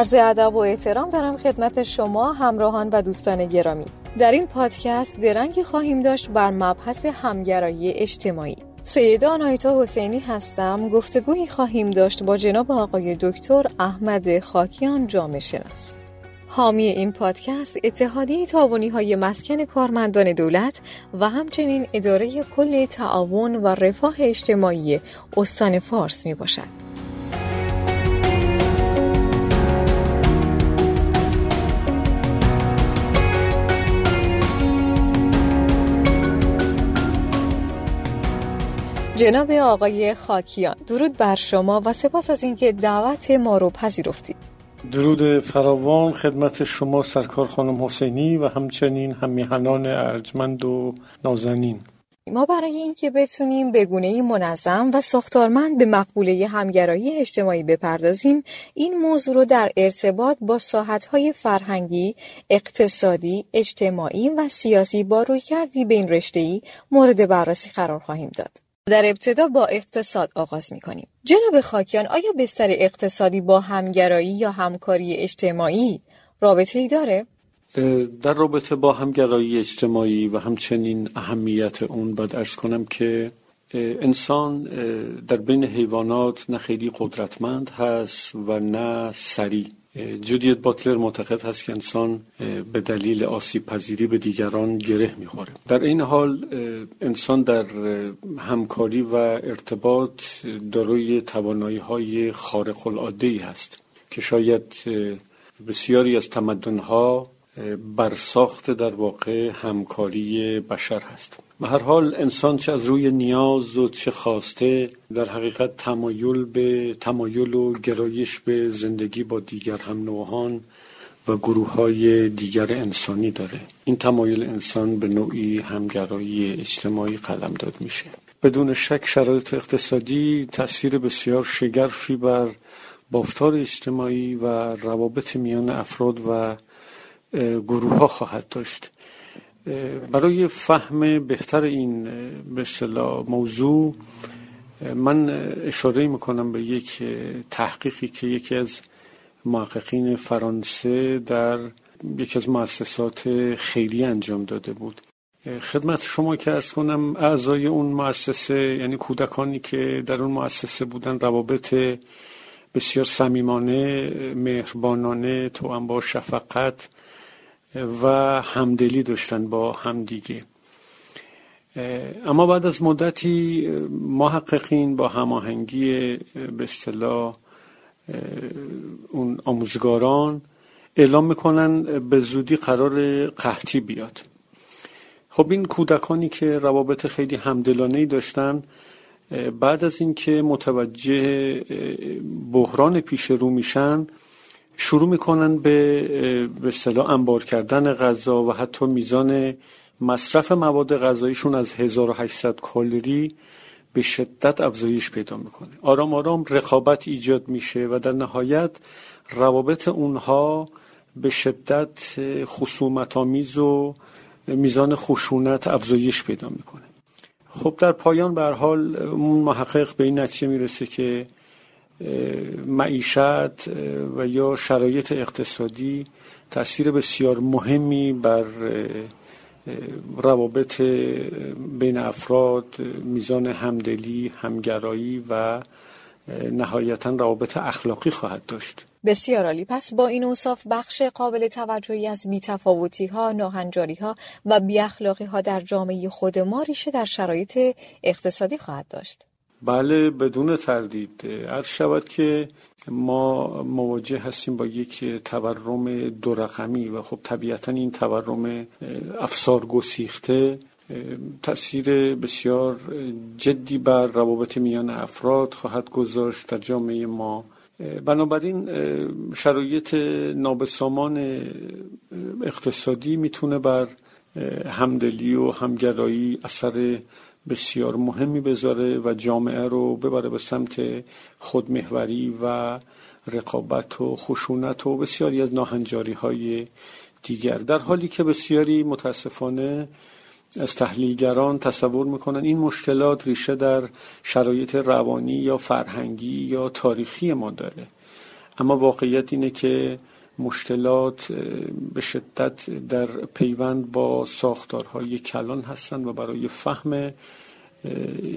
عرض ادب و احترام دارم خدمت شما همراهان و دوستان گرامی. در این پادکست درنگی خواهیم داشت بر مبحث همگرایی اجتماعی. سیده آنایتا حسینی هستم. گفتگویی خواهیم داشت با جناب آقای دکتر احمد خاکیان جامعه شناس. حامی این پادکست اتحادیه تاوانی های مسکن کارمندان دولت و همچنین اداره کل تعاون و رفاه اجتماعی استان فارس می باشد. جناب آقای خاکیان درود بر شما و سپاس از اینکه دعوت ما رو پذیرفتید درود فراوان خدمت شما سرکار خانم حسینی و همچنین همیهنان ارجمند و نازنین ما برای اینکه بتونیم به گونه منظم و ساختارمند به مقبوله همگرایی اجتماعی بپردازیم این موضوع رو در ارتباط با ساحتهای فرهنگی، اقتصادی، اجتماعی و سیاسی با روی کردی به این رشته‌ای مورد بررسی قرار خواهیم داد. در ابتدا با اقتصاد آغاز می کنیم. جناب خاکیان آیا بستر اقتصادی با همگرایی یا همکاری اجتماعی رابطه ای داره؟ در رابطه با همگرایی اجتماعی و همچنین اهمیت اون باید ارز کنم که انسان در بین حیوانات نه خیلی قدرتمند هست و نه سریع جودیت باتلر معتقد هست که انسان به دلیل آسیب پذیری به دیگران گره می‌خوره. در این حال انسان در همکاری و ارتباط داروی توانایی های خارق العاده ای هست که شاید بسیاری از تمدنها برساخت در واقع همکاری بشر هست. به هر حال انسان چه از روی نیاز و چه خواسته در حقیقت تمایل به تمایل و گرایش به زندگی با دیگر هم نوعان و گروه های دیگر انسانی داره. این تمایل انسان به نوعی همگرایی اجتماعی قلم داد میشه. بدون شک شرایط اقتصادی تاثیر بسیار شگرفی بر بافتار اجتماعی و روابط میان افراد و گروه ها خواهد داشت. برای فهم بهتر این به موضوع من اشاره می‌کنم به یک تحقیقی که یکی از محققین فرانسه در یکی از مؤسسات خیلی انجام داده بود. خدمت شما که ارز کنم اعضای اون مؤسسه یعنی کودکانی که در اون مؤسسه بودن روابط بسیار صمیمانه مهربانانه تو با شفقت و همدلی داشتن با همدیگه اما بعد از مدتی محققین با هماهنگی به اصطلاح اون آموزگاران اعلام می‌کنن به زودی قرار قحطی بیاد. خب این کودکانی که روابط خیلی همدلانه ای داشتن بعد از اینکه متوجه بحران پیش رو میشن شروع می‌کنن به به اصطلاح انبار کردن غذا و حتی میزان مصرف مواد غذاییشون از 1800 کالری به شدت افزایش پیدا می‌کنه. آرام آرام رقابت ایجاد میشه و در نهایت روابط اونها به شدت خصومت آمیز و میزان خشونت افزایش پیدا می‌کنه. خب در پایان به حال اون محقق به این نتیجه می‌رسه که معیشت و یا شرایط اقتصادی تاثیر بسیار مهمی بر روابط بین افراد میزان همدلی همگرایی و نهایتا روابط اخلاقی خواهد داشت. بسیار عالی. پس با این اوصاف بخش قابل توجهی از بیتفاوتی ها ناهنجاری ها و بی ها در جامعه خود ما ریشه در شرایط اقتصادی خواهد داشت. بله بدون تردید. عرض شود که ما مواجه هستیم با یک تورم دو رقمی و خب طبیعتا این تورم افسار گسیخته تاثیر بسیار جدی بر روابط میان افراد خواهد گذاشت در جامعه ما. بنابراین شرایط نابسامان اقتصادی می‌تونه بر همدلی و همگرایی اثر بسیار مهمی بذاره و جامعه رو ببره به سمت خودمهوری و رقابت و خشونت و بسیاری از ناهنجاری های دیگر. در حالی که بسیاری متاسفانه از تحلیلگران تصور می‌کنن این مشکلات ریشه در شرایط روانی یا فرهنگی یا تاریخی ما داره. اما واقعیت اینه که مشکلات به شدت در پیوند با ساختارهای کلان هستند و برای فهم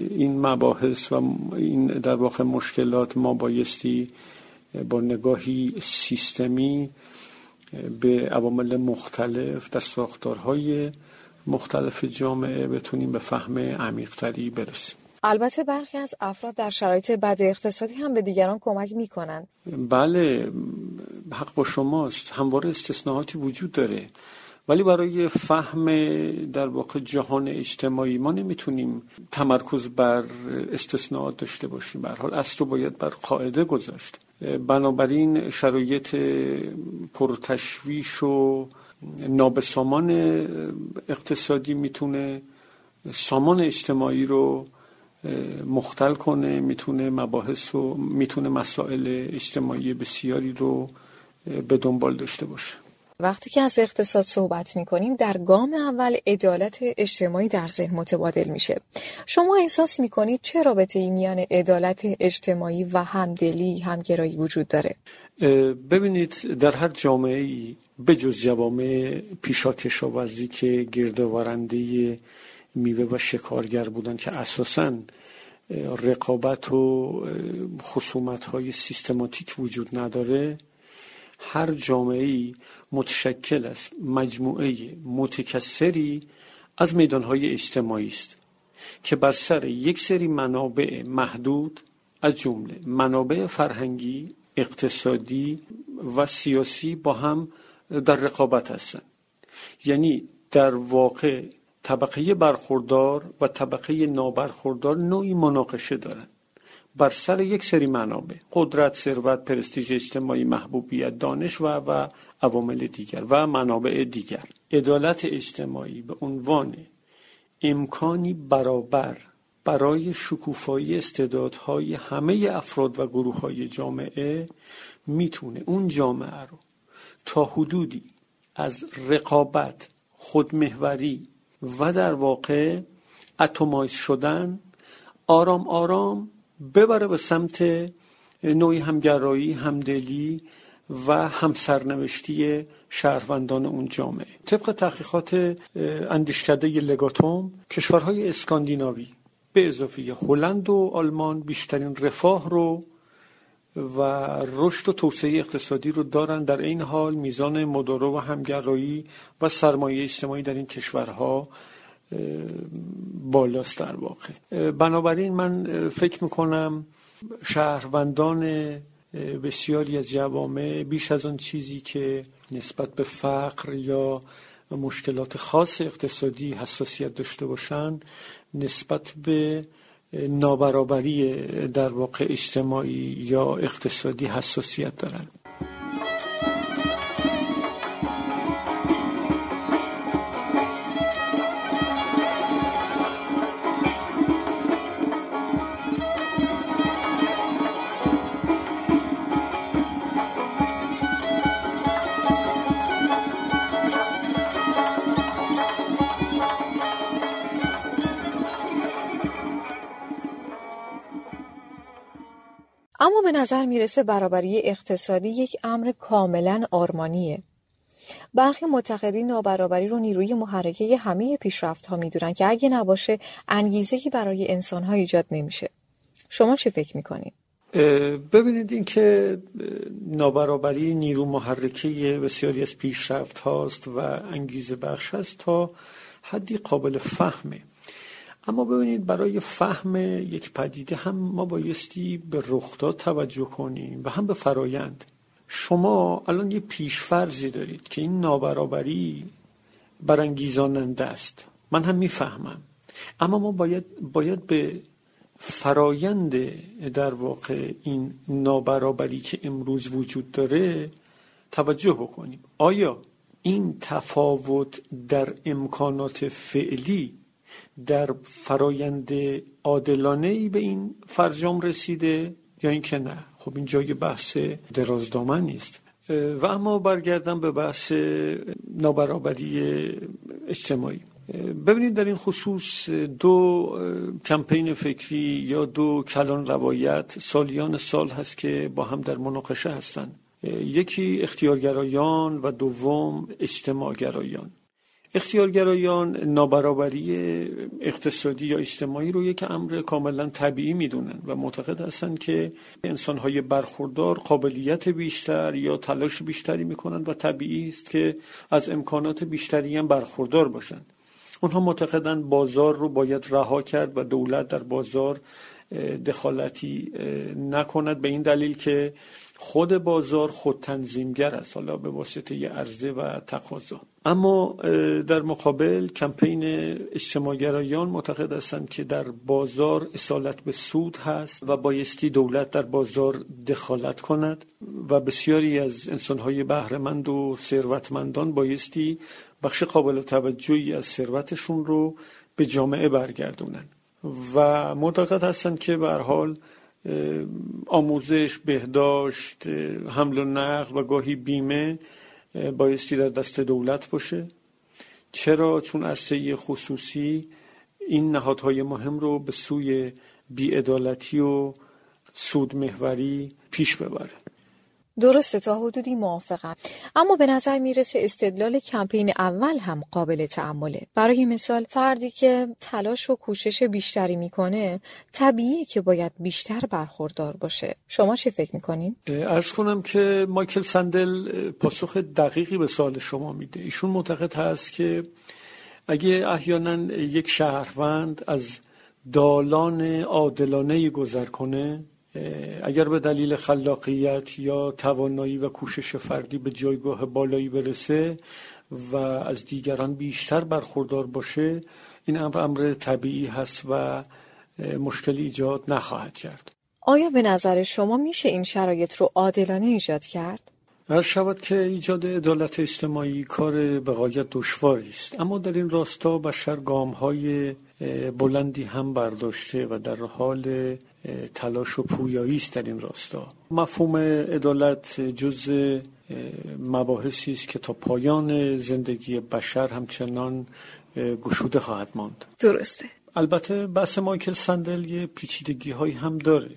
این مباحث و این در واقع مشکلات ما بایستی با نگاهی سیستمی به عوامل مختلف در ساختارهای مختلف جامعه بتونیم به فهم عمیقتری برسیم. البته برخی از افراد در شرایط بد اقتصادی هم به دیگران کمک می‌کنن بله حق با شماست. همواره استثناءاتی وجود داره. ولی برای فهم در واقع جهان اجتماعی ما نمی‌تونیم تمرکز بر استثناءات داشته باشیم. به حال اصل رو باید بر قاعده گذاشت. بنابراین شرایط پرتشویش و نابسامان اقتصادی می‌تونه سامان اجتماعی رو مختل کنه می‌تونه مباحث و می‌تونه مسائل اجتماعی بسیاری رو به دنبال داشته باشه. وقتی که از اقتصاد صحبت می کنیم در گام اول عدالت اجتماعی در ذهن متبادل میشه. شما احساس می کنید چه رابطه ای میان عدالت اجتماعی و همدلی همگرایی وجود داره؟ ببینید در هر جامعه ای به جز جوامع پیشا کشاورزی که گردآورنده میوه و شکارگر بودن که اساسا رقابت و خصومت های سیستماتیک وجود نداره. هر جامعه ای متشکل است مجموعه متکثری از میدانهای اجتماعی است که بر سر یک سری منابع محدود از جمله منابع فرهنگی اقتصادی و سیاسی با هم در رقابت هستند. یعنی در واقع طبقه برخوردار و طبقه نابرخوردار نوعی مناقشه دارند. بر سر یک سری منابع قدرت ثروت پرستیژ اجتماعی محبوبیت دانش و و عوامل دیگر و منابع دیگر. عدالت اجتماعی به عنوان امکانی برابر برای شکوفایی استعدادهای همه افراد و گروه های جامعه می‌تونه اون جامعه رو تا حدودی از رقابت خودمهوری و در واقع اتمایز شدن آرام آرام ببره به سمت نوعی همگرایی همدلی و همسرنوشتی شهروندان اون جامعه. طبق تحقیقات اندیشکده لگاتوم کشورهای اسکاندیناوی به اضافه هلند و آلمان بیشترین رفاه رو و رشد و توسعه اقتصادی رو دارن. در این حال میزان مدارا و همگرایی و سرمایه اجتماعی در این کشورها بالاست در واقع. بنابراین من فکر می‌کنم شهروندان بسیاری از جوامع بیش از آن چیزی که نسبت به فقر یا مشکلات خاص اقتصادی حساسیت داشته باشند نسبت به نابرابری در واقع اجتماعی یا اقتصادی حساسیت دارند. به نظر می‌رسه برابری اقتصادی یک امر کاملا آرمانیه. برخی معتقدین نابرابری رو نیروی محرکه همه پیشرفت ها می‌دونن که اگه نباشه انگیزه برای انسان ها ایجاد نمیشه. شما چه فکر می‌کنید؟ ببینید این که نابرابری نیرو محرکه بسیاری از پیشرفت هاست و انگیزه بخش است تا حدی قابل فهمه اما ببینید برای فهم یک پدیده هم ما بایستی به رخداد توجه کنیم و هم به فرایند. شما الان یه پیشفرزی دارید که این نابرابری برانگیزاننده است. من هم می‌فهمم. اما ما باید, باید به فرایند در واقع این نابرابری که امروز وجود داره توجه بکنیم. آیا این تفاوت در امکانات فعلی در فرایند عادلانه ای به این فرجام رسیده یا اینکه نه؟ خب این جای بحث درازدامن نیست. و اما برگردم به بحث نابرابری اجتماعی. ببینید در این خصوص دو کمپین فکری یا دو کلان روایت سالیان سال هست که با هم در مناقشه هستند. یکی اختیارگرایان و دوم اجتماعگرایان. اختیارگرایان نابرابری اقتصادی یا اجتماعی رو یک امر کاملا طبیعی می‌دونن و معتقد هستند که انسانهای برخوردار قابلیت بیشتر یا تلاش بیشتری می‌کنن و طبیعی است که از امکانات بیشتری هم برخوردار باشند اونها معتقدن بازار رو باید رها کرد و دولت در بازار دخالتی نکند به این دلیل که خود بازار خود تنظیمگر است حالا به واسطه عرضه و تقاضا. اما در مقابل کمپین اجتماعگرایان معتقد هستند که در بازار اصالت به سود هست و بایستی دولت در بازار دخالت کند و بسیاری از انسانهای بهرهمند و ثروتمندان بایستی بخش قابل توجهی از ثروتشون رو به جامعه برگردونند و معتقد هستند که به حال آموزش بهداشت حمل و نقل و گاهی بیمه بایستی در دست دولت باشه. چرا؟ چون عرصه خصوصی این نهادهای مهم رو به سوی بیعدالتی و سود محوری پیش ببره. درسته تا حدودی موافقم. اما به نظر می‌رسه استدلال کمپین اول هم قابل تعمله برای مثال فردی که تلاش و کوشش بیشتری می‌کنه طبیعیه که باید بیشتر برخوردار باشه. شما چه فکر می‌کنین؟ ارز کنم که مایکل سندل پاسخ دقیقی به سوال شما میده. ایشون معتقد هست که اگه احیانا یک شهروند از دالان عادلانه گذر کنه اگر به دلیل خلاقیت یا توانایی و کوشش فردی به جایگاه بالایی برسه و از دیگران بیشتر برخوردار باشه این امر امر طبیعی هست و مشکلی ایجاد نخواهد کرد آیا به نظر شما میشه این شرایط رو عادلانه ایجاد کرد؟ هر شود که ایجاد عدالت اجتماعی کار بقایت دشواری است اما در این راستا بشر گام های بلندی هم برداشته و در حال تلاش و پویایی است در این راستا. مفهوم عدالت جز مباحثی است که تا پایان زندگی بشر همچنان گشوده خواهد ماند. درسته. البته بحث مایکل سندل یه پیچیدگی هایی هم داره.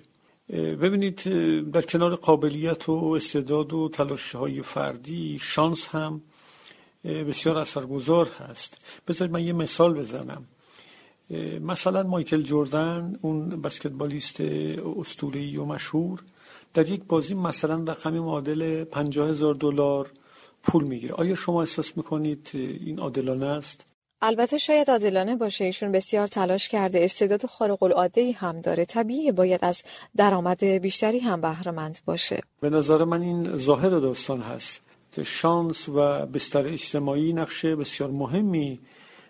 ببینید در کنار قابلیت و استعداد و تلاش های فردی شانس هم بسیار اثرگذار هست. بذارید من یه مثال بزنم. مثلا مایکل جوردن اون بسکتبالیست اسطوره‌ای و مشهور در یک بازی مثلا رقمی معادل 50 هزار دلار پول می‌گیره. آیا شما احساس می‌کنید این عادلانه است؟ البته شاید عادلانه باشه. ایشون بسیار تلاش کرده. استعداد خارق العاده ای هم داره. طبیعی باید از درآمد بیشتری هم بهره باشه. به نظر من این ظاهر داستان هست. شانس و بستر اجتماعی نقشه بسیار مهمی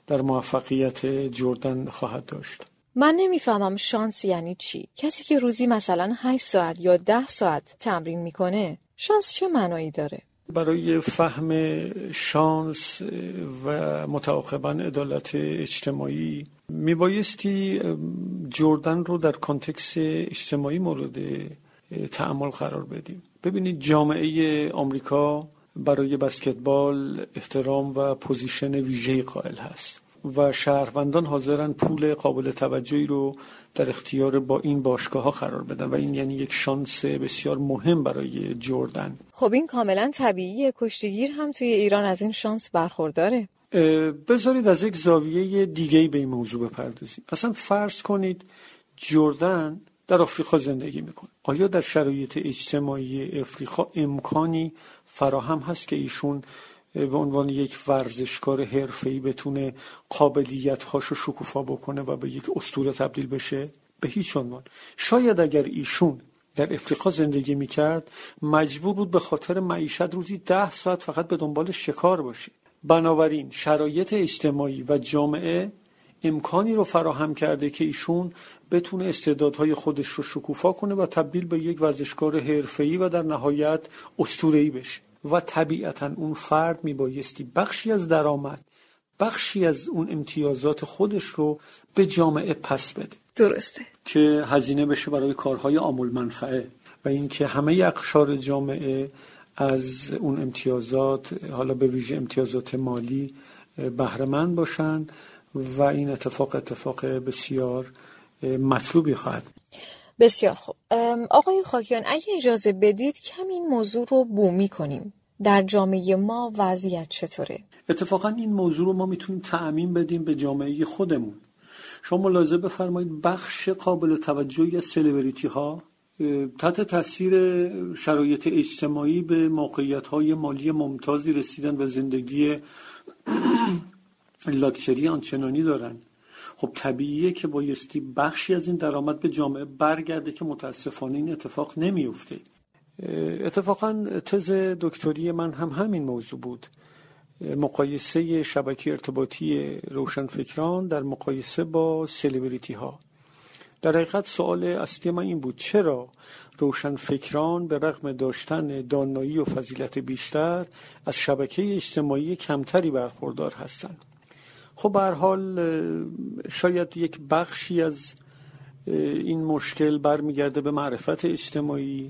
در موفقیت جردن خواهد داشت. من نمی‌فهمم شانس یعنی چی؟ کسی که روزی مثلا 8 ساعت یا 10 ساعت تمرین می‌کنه شانس چه معنایی داره؟ برای فهم شانس و متعاقبا عدالت اجتماعی میبایستی جردن رو در context اجتماعی مورد تأمل قرار بدیم ببینید جامعه آمریکا برای بسکتبال احترام و position ویژه قائل هست و شهروندان حاضرن پول قابل توجهی رو در اختیار با این باشگاه ها قرار بدن و این یعنی یک شانس بسیار مهم برای جردن. خب این کاملا طبیعیه. کشتیگیر هم توی ایران از این شانس برخورداره. بذارید از یک زاویه دیگه به این موضوع بپردازیم. اصلا فرض کنید جردن در آفریقا زندگی می‌کنه. آیا در شرایط اجتماعی افریقا امکانی فراهم هست که ایشون به عنوان یک ورزشکار حرفه‌ای بتونه قابلیت هاشو شکوفا بکنه و به یک اسطوره تبدیل بشه؟ به هیچ عنوان. شاید اگر ایشون در افریقا زندگی می‌کرد مجبور بود به خاطر معیشت روزی ده ساعت فقط به دنبال شکار باشه. بنابراین شرایط اجتماعی و جامعه امکانی رو فراهم کرده که ایشون بتونه استعدادهای خودش رو شکوفا کنه و تبدیل به یک ورزشکار حرفه‌ای و در نهایت اسطوره‌ای بشه. و طبیعتا اون فرد میبایستی بخشی از درآمد بخشی از اون امتیازات خودش رو به جامعه پس بده. درسته. که هزینه بشه برای کارهای آمول منفعه و اینکه همه اقشار جامعه از اون امتیازات حالا به ویژه امتیازات مالی بهرهمند باشند و این اتفاق اتفاق بسیار مطلوبی خواهد بسیار خوب. آقای خاکیان اگه اجازه بدید کم این موضوع رو بومی کنیم. در جامعه ما وضعیت چطوره؟ اتفاقا این موضوع رو ما می‌تونیم تعمین بدیم به جامعه خودمون. شما ملاحظه بفرمایید بخش قابل توجهی از سلبریتی ها تحت تاثیر شرایط اجتماعی به موقعیت های مالی ممتازی رسیدن و زندگی لاکچری آنچنانی دارن خب طبیعیه که بایستی بخشی از این درآمد به جامعه برگرده که متاسفانه این اتفاق نمیفته اتفاقا تز دکتری من هم همین موضوع بود. مقایسه شبکه ارتباطی روشنفکران در مقایسه با سلبریتی ها در حقیقت سوال اصلی من این بود چرا روشنفکران به رغم داشتن دانایی و فضیلت بیشتر از شبکه اجتماعی کمتری برخوردار هستند؟ خب به حال شاید یک بخشی از این مشکل برمیگرده به معرفت اجتماعی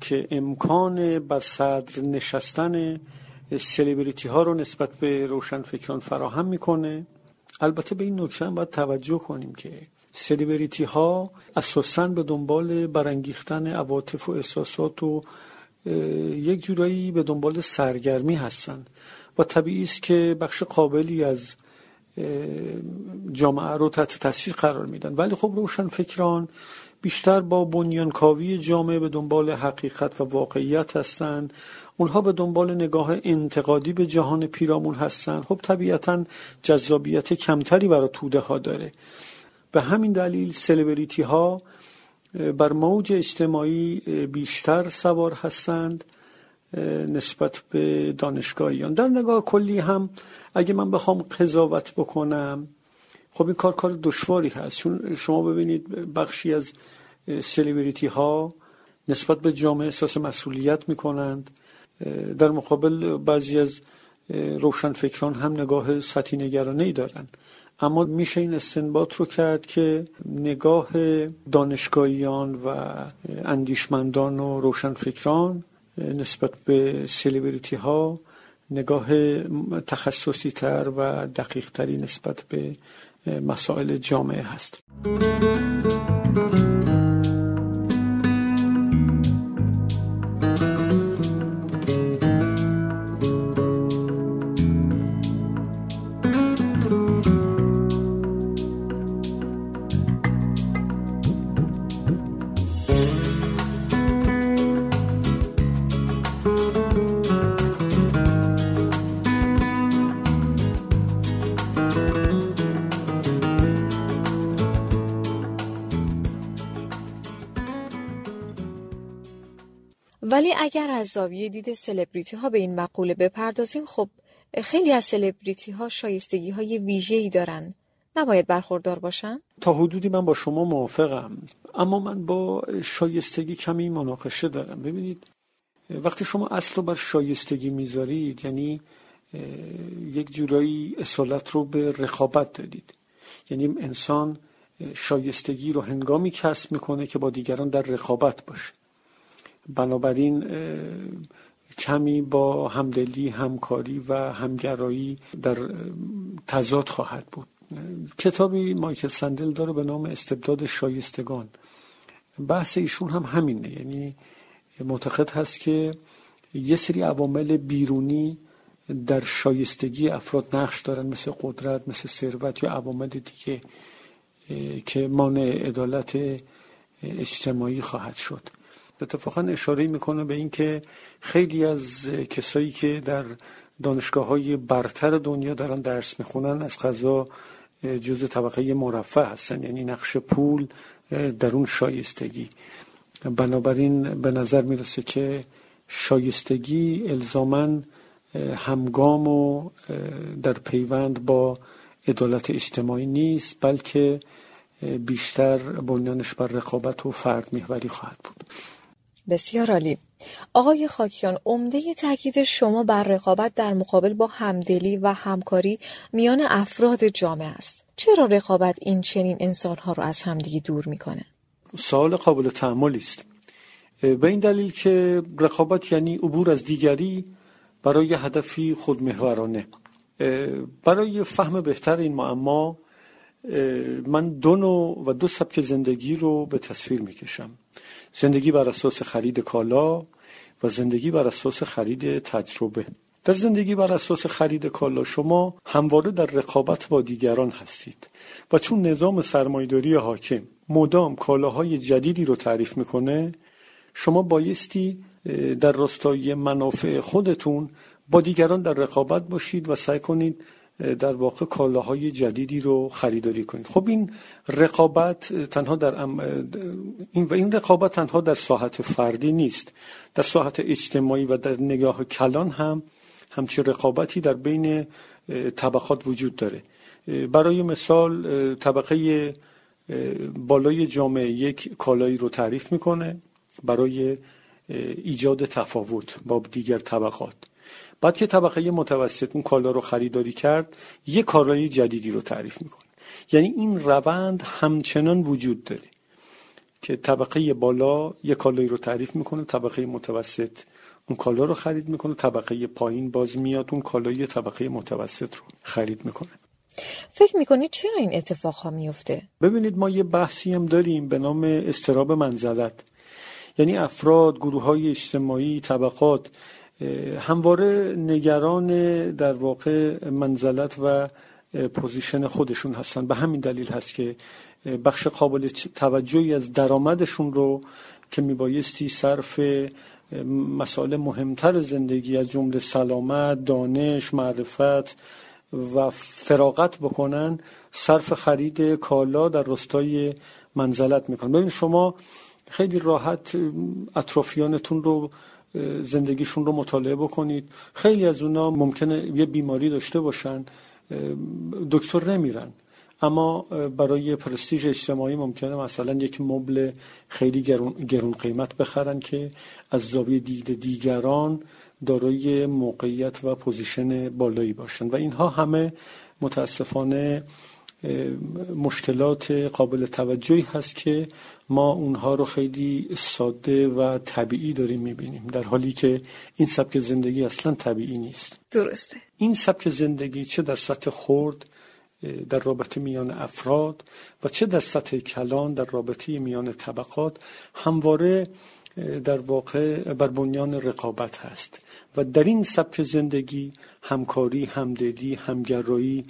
که امکان بر صدر نشستن سلیبریتی ها رو نسبت به روشنفکران فراهم می‌کنه. البته به این نکته هم باید توجه کنیم که سلیبریتی ها اساسا به دنبال برانگیختن عواطف و احساسات و یک جورایی به دنبال سرگرمی هستند و طبیعی است که بخش قابلی از جامعه رو تحت تاثیر قرار میدن. ولی خب روشن فکران بیشتر با بنیانکاوی جامعه به دنبال حقیقت و واقعیت هستند. اونها به دنبال نگاه انتقادی به جهان پیرامون هستند. خب طبیعتا جذابیت کمتری برای توده ها داره. به همین دلیل سلبریتی ها بر موج اجتماعی بیشتر سوار هستند نسبت به دانشگاهیان. در نگاه کلی هم اگه من بخوام قضاوت بکنم خب این کار کار دشواری هست. چون شما ببینید بخشی از سلیبریتی ها نسبت به جامعه احساس مسئولیت می‌کنند. در مقابل بعضی از روشنفکران هم نگاه سطحی نگرانه ای دارند. اما میشه این استنباط رو کرد که نگاه دانشگاهیان و اندیشمندان و روشنفکران نسبت به سلیبریتی ها نگاه تخصصی تر و دقیق تری نسبت به مسائل جامعه هست. ولی اگر از زاویه دید سلبریتی ها به این مقوله بپردازیم خب خیلی از سلبریتی ها شایستگی های ویژه ای دارن. نباید برخوردار باشن؟ تا حدودی من با شما موافقم اما من با شایستگی کمی مناقشه دارم. ببینید وقتی شما اصل رو بر شایستگی می‌ذارید یعنی یک جورایی اصالت رو به رقابت دادید. یعنی انسان شایستگی رو هنگامی کسب می‌کنه که با دیگران در رقابت باشه. بنابراین کمی با همدلی همکاری و همگرایی در تضاد خواهد بود. کتابی مایکل سندل داره به نام استبداد شایستگان. بحث ایشون هم همینه. یعنی معتقد هست که یه سری عوامل بیرونی در شایستگی افراد نقش دارن مثل قدرت مثل ثروت یا عوامل دیگه که مانع عدالت اجتماعی خواهد شد. اتفاقا اشاره می‌کنه به اینکه خیلی از کسایی که در دانشگاه های برتر دنیا دارن درس می‌خونن از غذا جز طبقه مرفه هستن یعنی نقش پول در اون شایستگی. بنابراین به نظر می‌رسه که شایستگی الزامن همگام و در پیوند با عدالت اجتماعی نیست بلکه بیشتر بنیانش بر رقابت و فرد محوری خواهد بود. بسیار عالی. آقای خاکیان عمده تاکید شما بر رقابت در مقابل با همدلی و همکاری میان افراد جامعه است. چرا رقابت این چنین انسانها رو از همدیگه دور می‌کنه؟ سوال قابل تحملی است. به این دلیل که رقابت یعنی عبور از دیگری برای هدفی خودمحورانه. برای فهم بهتر این معما من دو نوع و دو سبک زندگی رو به تصویر می‌کشم. زندگی بر اساس خرید کالا و زندگی بر اساس خرید تجربه. در زندگی بر اساس خرید کالا شما همواره در رقابت با دیگران هستید و چون نظام سرمایداری حاکم مدام کالاهای جدیدی رو تعریف می‌کنه شما بایستی در راستای منافع خودتون با دیگران در رقابت باشید و سعی کنید در واقع کالاهای جدیدی رو خریداری کنید. خب این رقابت تنها در این و این رقابت تنها در ساحت فردی نیست. در ساحت اجتماعی و در نگاه کلان هم همچه رقابتی در بین طبقات وجود داره. برای مثال طبقه بالای جامعه یک کالایی رو تعریف می‌کنه برای ایجاد تفاوت با دیگر طبقات. بعد که طبقه متوسط اون کالا رو خریداری کرد یه کالای جدیدی رو تعریف می‌کنه. یعنی این روند همچنان وجود داره که طبقه بالا یه کالایی رو تعریف می‌کنه طبقه متوسط اون کالا رو خرید می‌کنه طبقه پایین باز میاد اون کالای طبقه متوسط رو خرید می‌کنه. فکر می‌کنید چرا این اتفاق ها میفته؟ ببینید ما یه بحثی هم داریم به نام استراب منزلت. یعنی افراد، گروه های اجتماعی، طبقات همواره نگران در واقع منزلت و پوزیشن خودشون هستن. به همین دلیل هست که بخش قابل توجهی از درآمدشون رو که میبایستی صرف مسائل مهمتر زندگی از جمله سلامت، دانش، معرفت و فراغت بکنن صرف خرید کالا در رستای منزلت می‌کنن. ببین شما خیلی راحت اطرافیانتون رو زندگیشون رو مطالعه بکنید. خیلی از اونا ممکنه یه بیماری داشته باشن دکتر نمیرن. اما برای پرستیژ اجتماعی ممکنه مثلا یک مبل خیلی گرون, قیمت بخرن که از زاویه دید دیگران دارای موقعیت و پوزیشن بالایی باشن. و اینها همه متاسفانه مشکلات قابل توجهی هست که ما اونها رو خیلی ساده و طبیعی داریم می‌بینیم در حالی که این سبک زندگی اصلا طبیعی نیست. درسته. این سبک زندگی چه در سطح خورد در رابطه میان افراد و چه در سطح کلان در رابطه میان طبقات همواره در واقع بر بنیان رقابت هست. و در این سبک زندگی همکاری همدلی همگرایی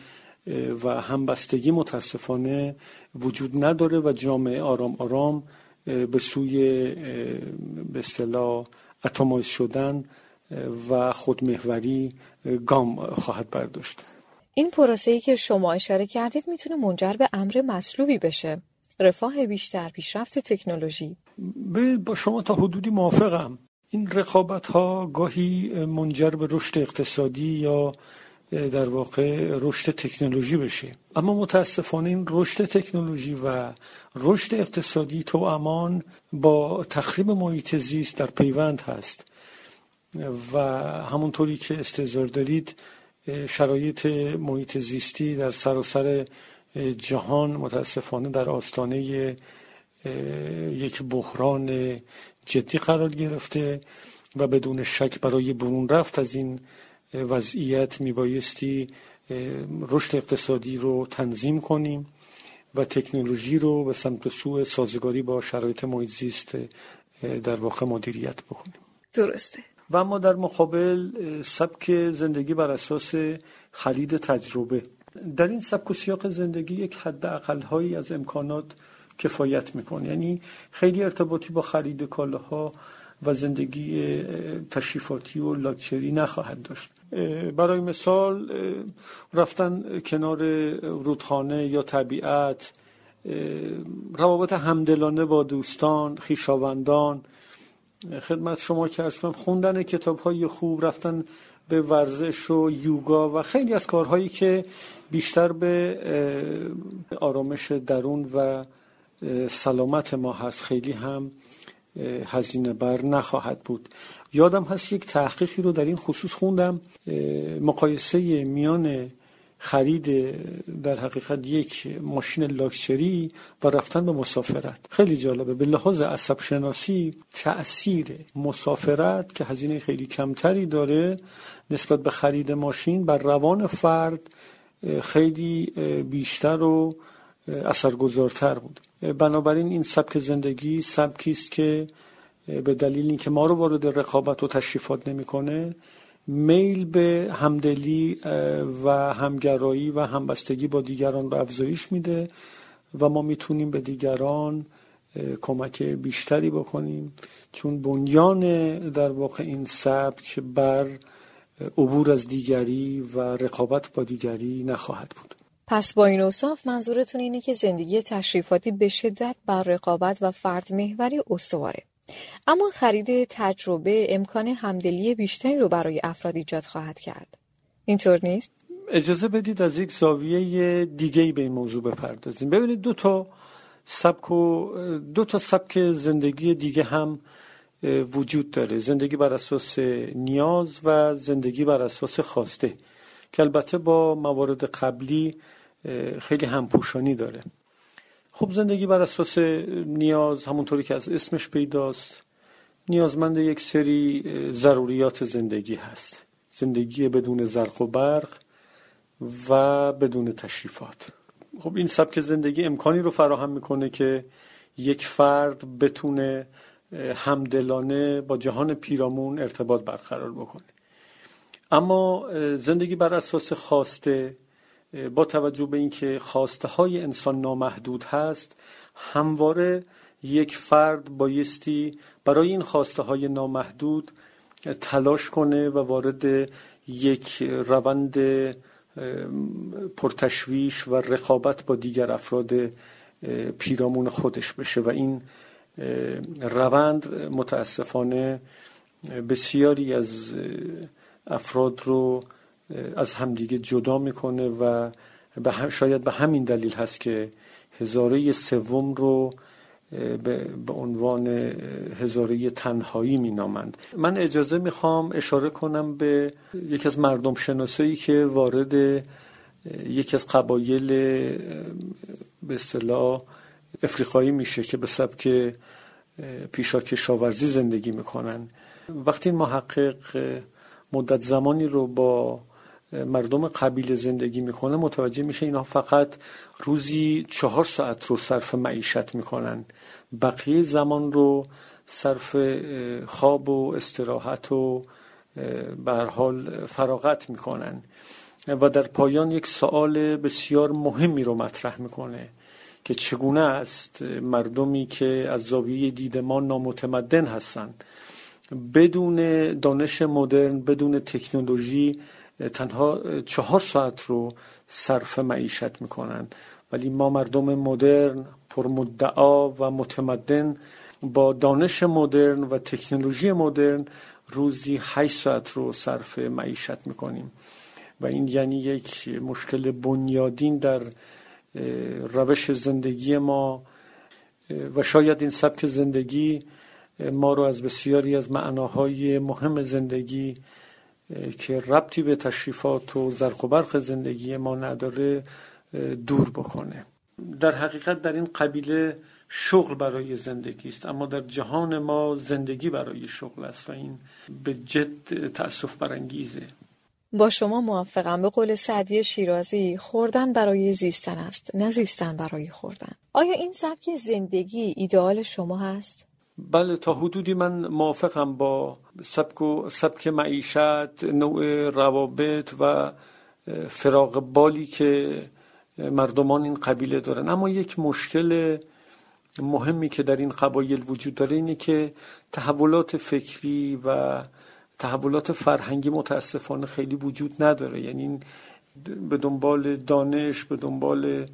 و همبستگی متاسفانه وجود نداره و جامعه آرام آرام به سوی به اصطلاح اتمایز شدن و خودمهوری گام خواهد برداشت. این پروسه ای که شما اشاره کردید می‌تونه منجر به امر مطلوبی بشه. رفاه بیشتر پیشرفت تکنولوژی. با شما تا حدودی موافقم. این رقابت ها گاهی منجر به رشد اقتصادی یا در واقع رشد تکنولوژی بشه. اما متاسفانه این رشد تکنولوژی و رشد اقتصادی تو امان با تخریب محیط زیست در پیوند هست. و همونطوری که استظهار دارید شرایط محیط زیستی در سراسر جهان متاسفانه در آستانه یک بحران جدی قرار گرفته و بدون شک برای برون رفت از این وضعیت میبایستی رشد اقتصادی رو تنظیم کنیم و تکنولوژی رو به سمت سوء سازگاری با شرایط محیط زیست در واقع مدیریت بکنیم. درسته. و اما در مقابل سبک زندگی بر اساس خرید تجربه. در این سبک و سیاق زندگی یک حد هایی از امکانات کفایت می‌کنه. یعنی خیلی ارتباطی با خرید کالاها و زندگی تشریفاتی و لاکچری نخواهد داشت. برای مثال رفتن کنار رودخانه یا طبیعت روابط همدلانه با دوستان خیشاوندان خدمت شما که ارز خوندن کتاب های خوب رفتن به ورزش و یوگا و خیلی از کارهایی که بیشتر به آرامش درون و سلامت ما هست خیلی هم هزینه بر نخواهد بود. یادم هست یک تحقیقی رو در این خصوص خوندم. مقایسه میان خرید در حقیقت یک ماشین لاکچری و رفتن به مسافرت. خیلی جالبه. به لحاظ عصب شناسی تأثیر مسافرت که هزینه خیلی کمتری داره نسبت به خرید ماشین بر روان فرد خیلی بیشتر و اثرگذارتر بود. بنابراین این سبک زندگی سبکی است که به دلیل اینکه ما رو وارد رقابت و تشریفات نمی‌کنه میل به همدلی و همگرایی و همبستگی با دیگران رو افزایش میده و ما می‌تونیم به دیگران کمک بیشتری بکنیم. چون بنیان در واقع این سبک بر عبور از دیگری و رقابت با دیگری نخواهد بود. پس با این اوصاف منظورتون اینه که زندگی تشریفاتی به شدت بر رقابت و فرد محوری استواره. اما خرید تجربه امکان همدلی بیشتری رو برای افراد ایجاد خواهد کرد. اینطور نیست؟ اجازه بدید از یک زاویه دیگه به این موضوع بپردازیم. ببینید دو تا سبک و دو تا سبک زندگی دیگه هم وجود داره. زندگی بر اساس نیاز و زندگی بر اساس خواسته. که البته با موارد قبلی خیلی همپوشانی داره. خب زندگی بر اساس نیاز همونطوری که از اسمش پیداست نیازمند یک سری ضروریات زندگی هست. زندگی بدون زرق و برق و بدون تشریفات. خب این سبک زندگی امکانی رو فراهم می‌کنه که یک فرد بتونه همدلانه با جهان پیرامون ارتباط برقرار بکنه. اما زندگی بر اساس خواسته با توجه به اینکه خواسته های انسان نامحدود هست همواره یک فرد بایستی برای این خواسته های نامحدود تلاش کنه و وارد یک روند پرتشویش و رقابت با دیگر افراد پیرامون خودش بشه و این روند متاسفانه بسیاری از افراد رو از همدیگه جدا می‌کنه و شاید به همین دلیل هست که هزاره سوم رو به عنوان هزاره تنهایی مینامند. من اجازه می‌خوام اشاره کنم به یکی از مردم شناسایی که وارد یکی از قبایل به اصطلاح افریقایی میشه که به سبک پیشاک شاورزی زندگی می‌کنن. وقتی محقق مدت زمانی رو با مردم قبیل زندگی می‌کنه متوجه میشه اینا فقط روزی چهار ساعت رو صرف معیشت می‌کنن. بقیه زمان رو صرف خواب و استراحت و به حال فراغت می‌کنن. و در پایان یک سوال بسیار مهمی رو مطرح می‌کنه که چگونه است مردمی که از زاویه دید ما نامتمدن هستند؟ بدون دانش مدرن بدون تکنولوژی تنها چهار ساعت رو صرف معیشت می‌کنن. ولی ما مردم مدرن پرمدعا و متمدن با دانش مدرن و تکنولوژی مدرن روزی 8 ساعت رو صرف معیشت می‌کنیم. و این یعنی یک مشکل بنیادین در روش زندگی ما و شاید این سبک زندگی ما رو از بسیاری از معناهای مهم زندگی که ربطی به تشریفات و زرق و برق زندگی ما نداره دور بکنه. در حقیقت در این قبیله شغل برای زندگی است اما در جهان ما زندگی برای شغل است و این به جد تأسف برانگیزه. با شما موافقم. به قول سعدی شیرازی خوردن برای زیستن است نه زیستن برای خوردن. آیا این سبک زندگی ایدئال شما هست؟ بله تا حدودی من موافقم با سبک, و سبک معیشت نوع روابط و فراغ بالی که مردمان این قبیله دارن. اما یک مشکل مهمی که در این قبایل وجود داره اینه که تحولات فکری و تحولات فرهنگی متاسفانه خیلی وجود نداره. یعنی به دنبال دانش به دنبال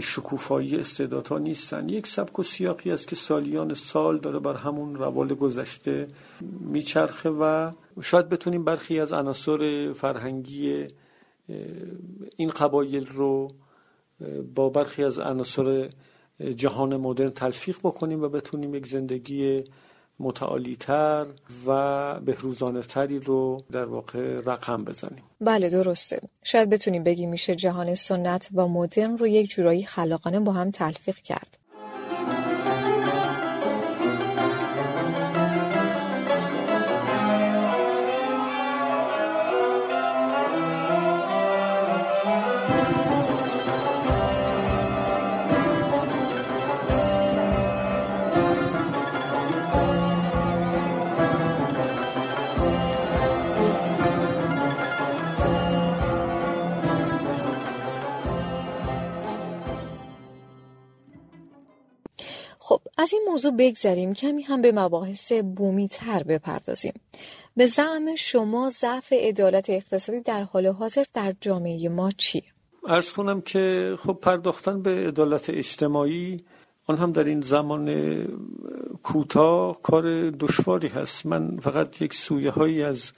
شکوفایی استعدادها نیستن. یک سبک و سیاقی است که سالیان سال داره بر همون روال گذشته میچرخه و شاید بتونیم برخی از عناصر فرهنگی این قبایل رو با برخی از عناصر جهان مدرن تلفیق بکنیم و بتونیم یک زندگی متعالیتر و بهروزانه تری رو در واقع رقم بزنیم. بله درسته. شاید بتونیم بگیم میشه جهان سنت و مدرن رو یک جورایی خلاقانه با هم تلفیق کرد. از این موضوع بگذریم کمی هم به مباحث بومی تر بپردازیم. به زعم شما ضعف عدالت اقتصادی در حال حاضر در جامعه ما چیه؟ ارز کنم که خب پرداختن به عدالت اجتماعی آن هم در این زمان کوتاه کار دشواری هست من فقط یک سویه هایی از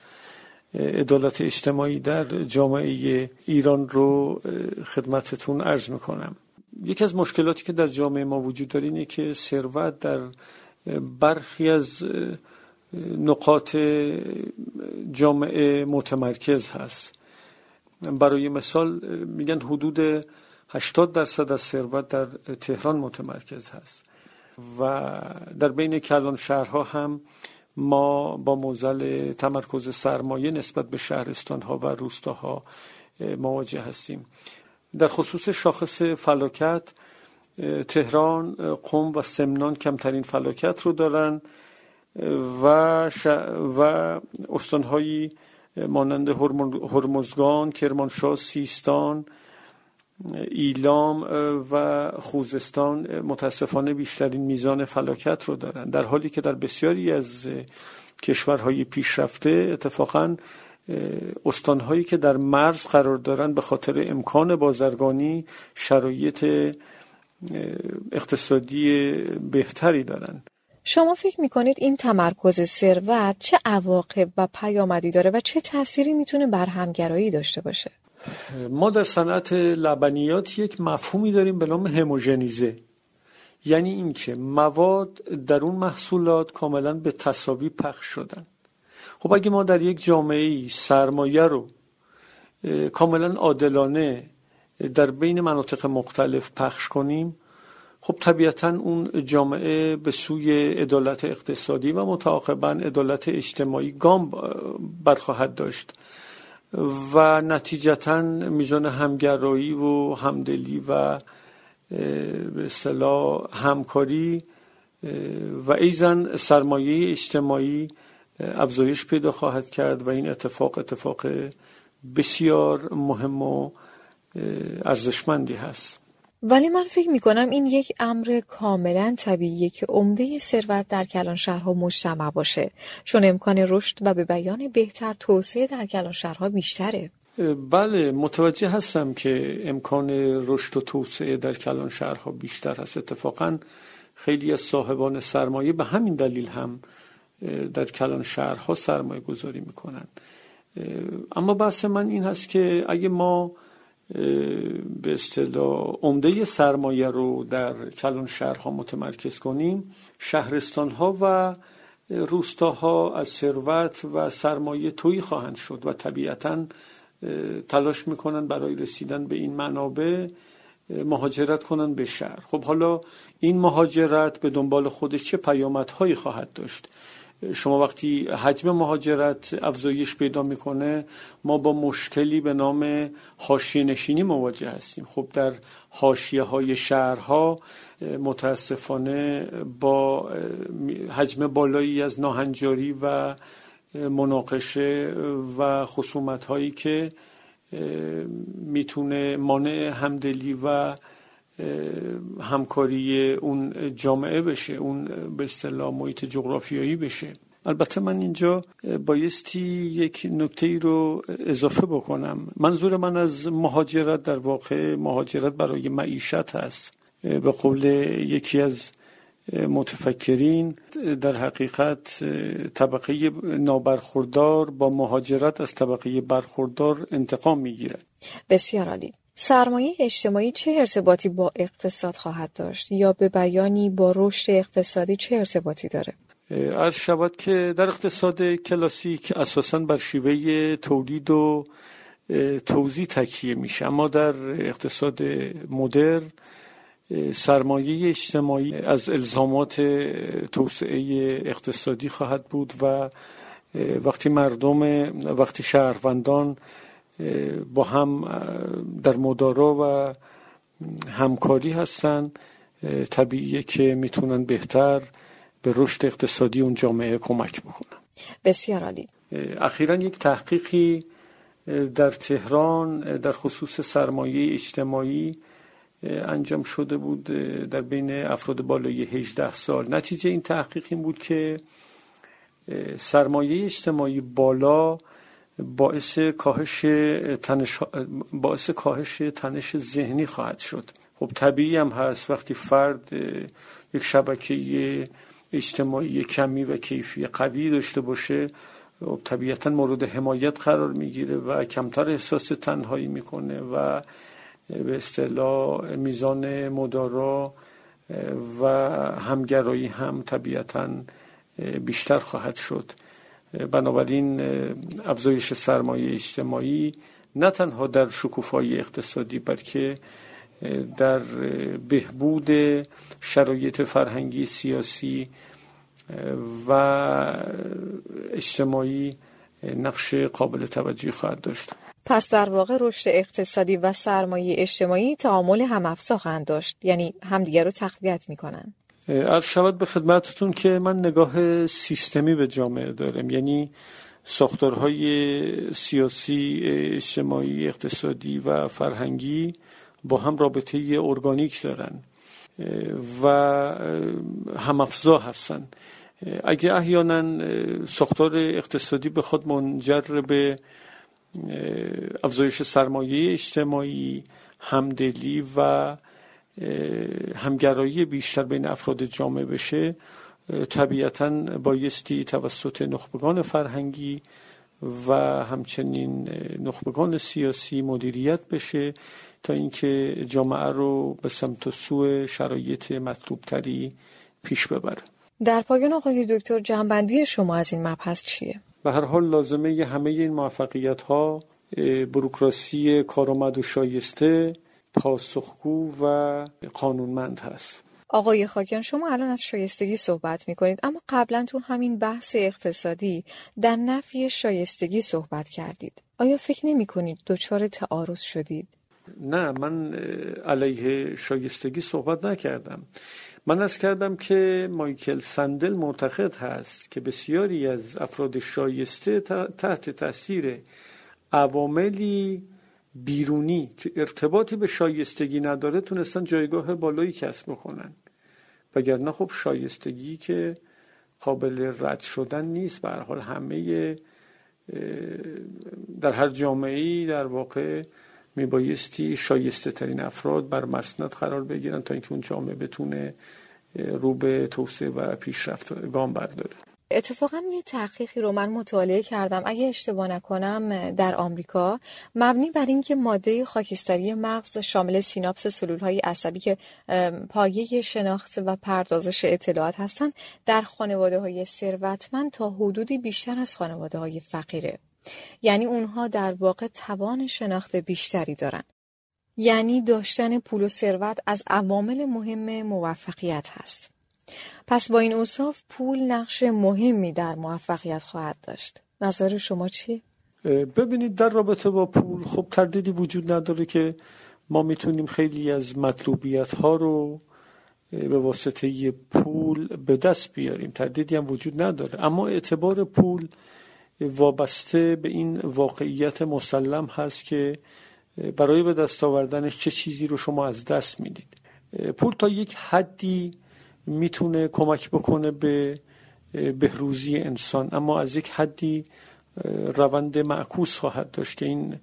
عدالت اجتماعی در جامعه ایران رو خدمتتون عرض می‌کنم یکی از مشکلاتی که در جامعه ما وجود داره اینه که ثروت در برخی از نقاط جامعه متمرکز هست. برای مثال میگن حدود 80 درصد از ثروت در تهران متمرکز هست. و در بین کلان شهرها هم ما با موزل تمرکز سرمایه نسبت به شهرستان ها و روستاها مواجه هستیم. در خصوص شاخص فلاکت تهران، قم و سمنان کمترین فلاکت رو دارن و, ش... و استانهایی مانند هرمزگان، کرمانشاه، سیستان، ایلام و خوزستان متاسفانه بیشترین میزان فلاکت رو دارن. در حالی که در بسیاری از کشورهای پیشرفته اتفاقا استانهایی که در مرز قرار دارند به خاطر امکان بازرگانی شرایط اقتصادی بهتری دارند شما فکر می‌کنید این تمرکز ثروت چه عواقب و پیامدی داره و چه تأثیری می‌تونه بر همگرایی داشته باشه؟ ما در صنعت لبنیات یک مفهومی داریم به نام هموژنیزه. یعنی اینکه مواد در اون محصولات کاملا به تصاوی پخش شدن. خب اگه ما در یک جامعه سرمایه رو کاملا عادلانه در بین مناطق مختلف پخش کنیم خب طبیعتا اون جامعه به سوی عدالت اقتصادی و متعاقبا عدالت اجتماعی گام برخواهد داشت و نتیجتا میزان همگرایی و همدلی و به همکاری و ایزن سرمایه اجتماعی افزایش پیدا خواهد کرد و این اتفاق اتفاق بسیار مهم و ارزشمندی هست. ولی من فکر می کنم این یک امر کاملا طبیعیه که عمده ثروت در کلان شهرها مجتمع باشه. چون امکان رشد و به بیان بهتر توسعه در کلان شهرها بیشتره. بله متوجه هستم که امکان رشد و توسعه در کلان شهرها بیشتر هست. اتفاقا خیلی از صاحبان سرمایه به همین دلیل هم در کلان شهرها سرمایه گذاری می‌کنن. اما بحث من این هست که اگه ما به اصطلاح عمده سرمایه رو در کلان شهرها متمرکز کنیم شهرستان ها و روستاها از ثروت و سرمایه تویی خواهند شد و طبیعتا تلاش می‌کنن برای رسیدن به این منابع مهاجرت کنن به شهر. خب حالا این مهاجرت به دنبال خودش چه پیامدهایی خواهد داشت؟ شما وقتی حجم مهاجرت افزایش پیدا می‌کنه ما با مشکلی به نام حاشیه نشینی مواجه هستیم. خب در حاشیه های شهرها متاسفانه با حجم بالایی از ناهنجاری و مناقشه و خصومت هایی که می‌تونه مانع همدلی و همکاری اون جامعه بشه اون به اصطلاح محیط جغرافیایی بشه. البته من اینجا بایستی یک نکته ای رو اضافه بکنم. منظور من از مهاجرت در واقع مهاجرت برای معیشت هست. به قول یکی از متفکرین در حقیقت طبقه نابرخوردار با مهاجرت از طبقه برخوردار انتقام می‌گیرد. بسیار عالی. سرمایه اجتماعی چه ارتباطی با اقتصاد خواهد داشت یا به بیانی با رشد اقتصادی چه ارتباطی داره؟ عرض شود که در اقتصاد کلاسیک اساسا بر شیوه تولید و توزیع تکیه میشه اما در اقتصاد مدرن سرمایه اجتماعی از الزامات توسعه اقتصادی خواهد بود و وقتی مردم وقتی شهروندان با هم در مدارا و همکاری هستن. طبیعیه که می‌تونن بهتر به رشد اقتصادی اون جامعه کمک بکنن. بسیار عالی. اخیرا یک تحقیقی در تهران در خصوص سرمایه اجتماعی انجام شده بود در بین افراد بالای 18 سال. نتیجه این تحقیق این بود که سرمایه اجتماعی بالا باعث کاهش تنش باعث کاهش تنش ذهنی خواهد شد. خب طبیعی هم هست وقتی فرد یک شبکه اجتماعی کمی و کیفی قوی داشته باشه خب طبیعتا مورد حمایت قرار می‌گیره و کمتر احساس تنهایی می‌کنه و به اصطلاح میزان مدارا و همگرایی هم طبیعتا بیشتر خواهد شد. بنابراین افزایش سرمایه اجتماعی نه تنها در شکوفایی اقتصادی بلکه در بهبود شرایط فرهنگی سیاسی و اجتماعی نقش قابل توجهی خواهد داشت. پس در واقع رشد اقتصادی و سرمایه اجتماعی تعامل هم خواهند داشت یعنی همدیگر رو تقویت می‌کنن عرض شود به خدمتتون که من نگاه سیستمی به جامعه دارم. یعنی ساختارهای سیاسی اجتماعی اقتصادی و فرهنگی با هم رابطه ارگانیک دارن و همافزا هستن. اگه احیانا ساختار اقتصادی به خود منجر به افزایش سرمایه اجتماعی همدلی و همگرایی بیشتر بین افراد جامعه بشه طبیعتا بایستی توسط نخبگان فرهنگی و همچنین نخبگان سیاسی مدیریت بشه تا اینکه جامعه رو به سمت و سوی شرایط مطلوب تری پیش ببره در پایان آقای دکتر جنبندی شما از این مبحث چیه؟ به هر حال لازمه همه این موفقیت ها بروکراسی کارآمد و شایسته پاسخگو و قانونمند هست. آقای خاکیان شما الان از شایستگی صحبت می کنید اما قبلا تو همین بحث اقتصادی در نفی شایستگی صحبت کردید. آیا فکر نمی کنید دچار تعارض شدید؟ نه من علیه شایستگی صحبت نکردم. من از کردم که مایکل سندل معتقد هست که بسیاری از افراد شایسته تحت تاثیر عواملی بیرونی که ارتباطی به شایستگی نداره تونستن جایگاه بالایی کسب بکنن. وگرنه خب شایستگی که قابل رد شدن نیست. به حال همه در هر جامعه ای در واقع میبایستی شایسته ترین افراد بر مسند قرار بگیرن تا اینکه اون جامعه بتونه رو به توسعه و پیشرفت گام برداره. اتفاقا یه تحقیقی رو من مطالعه کردم. اگه اشتباه نکنم در آمریکا. مبنی بر اینکه ماده خاکستری مغز شامل سیناپس سلول های عصبی که پایه شناخت و پردازش اطلاعات هستند در خانواده های ثروتمند تا حدودی بیشتر از خانواده های فقیره. یعنی اونها در واقع توان شناخت بیشتری دارن. یعنی داشتن پول و ثروت از عوامل مهم موفقیت هست. پس با این اوصاف پول نقش مهمی در موفقیت خواهد داشت. نظر شما چیه؟ ببینید در رابطه با پول خب تردیدی وجود نداره که ما می‌تونیم خیلی از مطلوبیت ها رو به واسطه پول به دست بیاریم. تردیدی هم وجود نداره. اما اعتبار پول وابسته به این واقعیت مسلم هست که برای به دست آوردنش چه چیزی رو شما از دست می‌دید. پول تا یک حدی می‌تونه کمک بکنه به بهروزی انسان. اما از یک حدی روند معکوس خواهد داشت که این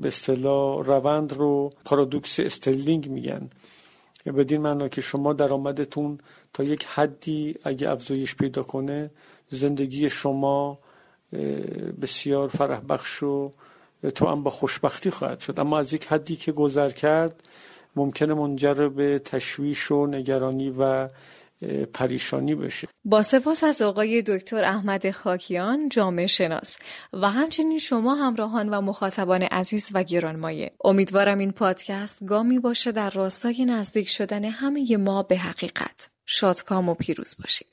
به اصطلاح روند رو پارادوکس استرلینگ میگن. بدین معنا که شما درآمدتون تا یک حدی اگه افزایش پیدا کنه زندگی شما بسیار فرح بخش و تو هم با خوشبختی خواهد شد. اما از یک حدی که گذر کرد ممکنه منجر به تشویش و نگرانی و پریشانی بشه. با سپاس از آقای دکتر احمد خاکیان جامعه شناس. و همچنین شما همراهان و مخاطبان عزیز و گرانمایه. امیدوارم این پادکست گامی باشه در راستای نزدیک شدن همه ما به حقیقت. شادکام و پیروز باشید.